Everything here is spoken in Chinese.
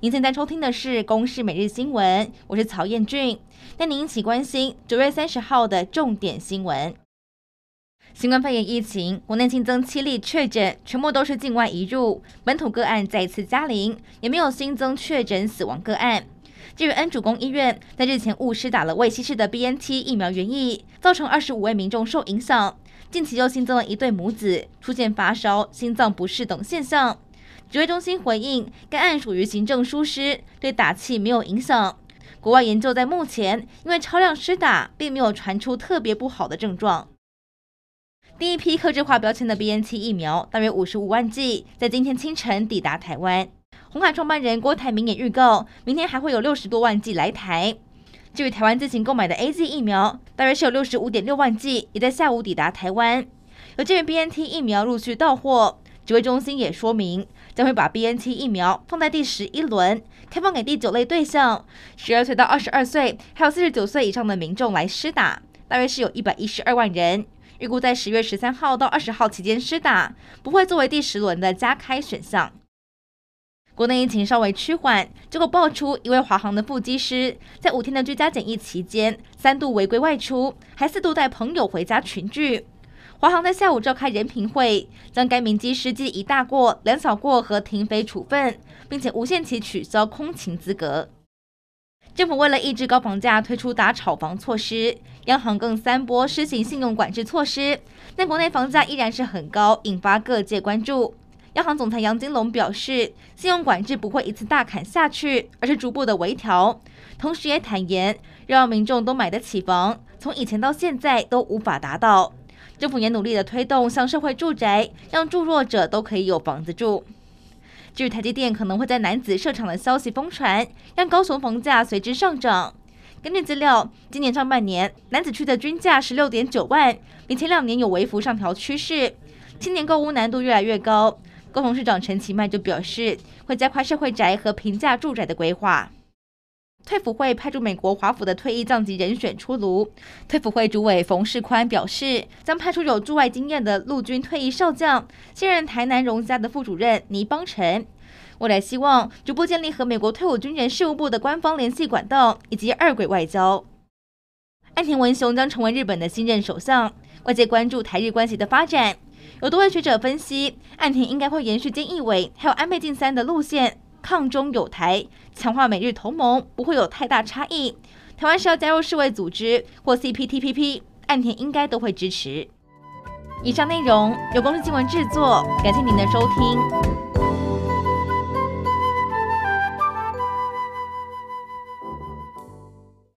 您现在收听的是《公视每日新闻》，我是曹彦俊，带您一起关心九月三十号的重点新闻。新冠肺炎疫情，国内新增七例确诊，全部都是境外移入，本土个案再次加零，也没有新增确诊死亡个案。至于恩主公医院在日前误施打了未稀释的 BNT 疫苗原液，造成二十五位民众受影响。近期又新增了一对母子出现发烧、心脏不适等现象。指挥中心回应，该案属于行政疏失，对打气没有影响。国外研究在目前因为超量施打，并没有传出特别不好的症状。第一批克制化标签的 BNT 疫苗大约五十五万剂，在今天清晨抵达台湾。鸿海创办人郭台铭也预告，明天还会有六十多万剂来台。至于台湾自行购买的 AZ 疫苗，大约是有六十五点六万剂，也在下午抵达台湾。有鉴于 BNT 疫苗陆续到货，指挥中心也说明，将会把 BNT 疫苗放在第十一轮，开放给第九类对象：十二岁到二十二岁，还有四十九岁以上的民众来施打，大约是有一百一十二万人。预估在十月十三号到二十号期间施打，不会作为第十轮的加开选项。国内疫情稍微趋缓，结果爆出一位华航的副机师在五天的居家检疫期间，三度违规外出，还四度带朋友回家群聚。华航在下午召开人评会，将该名机师记一大过、两小过和停飞处分，并且无限期取消空勤资格。政府为了抑制高房价，推出打炒房措施，央行更三波施行信用管制措施，但国内房价依然是很高，引发各界关注。央行总裁杨金龙表示，信用管制不会一次大砍下去，而是逐步的微调。同时也坦言，要让民众都买得起房，从以前到现在都无法达到。政府也努力的推动向社会住宅，让住弱者都可以有房子住。至于台积电可能会在男子设厂的消息疯传，让高雄房价随之上涨。根据资料，今年上半年男子区的均价十六点九万，比前两年有微幅上调趋势。青年购屋难度越来越高。高雄市长陈其迈就表示，会加快社会宅和平价住宅的规划。退辅会派驻美国华府的退役将级人选出炉。退辅会主委冯世宽表示，将派出有驻外经验的陆军退役少将，现任台南荣家的副主任倪邦臣。未来希望逐步建立和美国退伍军人事务部的官方联系管道，以及二轨外交。岸田文雄将成为日本的新任首相，外界关注台日关系的发展。有多位学者分析，岸田应该会延续菅义伟还有安倍晋三的路线，抗中有台，强化美日同盟，不会有太大差异。台湾是要加入世卫组织或 CPTPP，岸田应该都会支持。以上内容由公司新闻制作，感谢您的收听。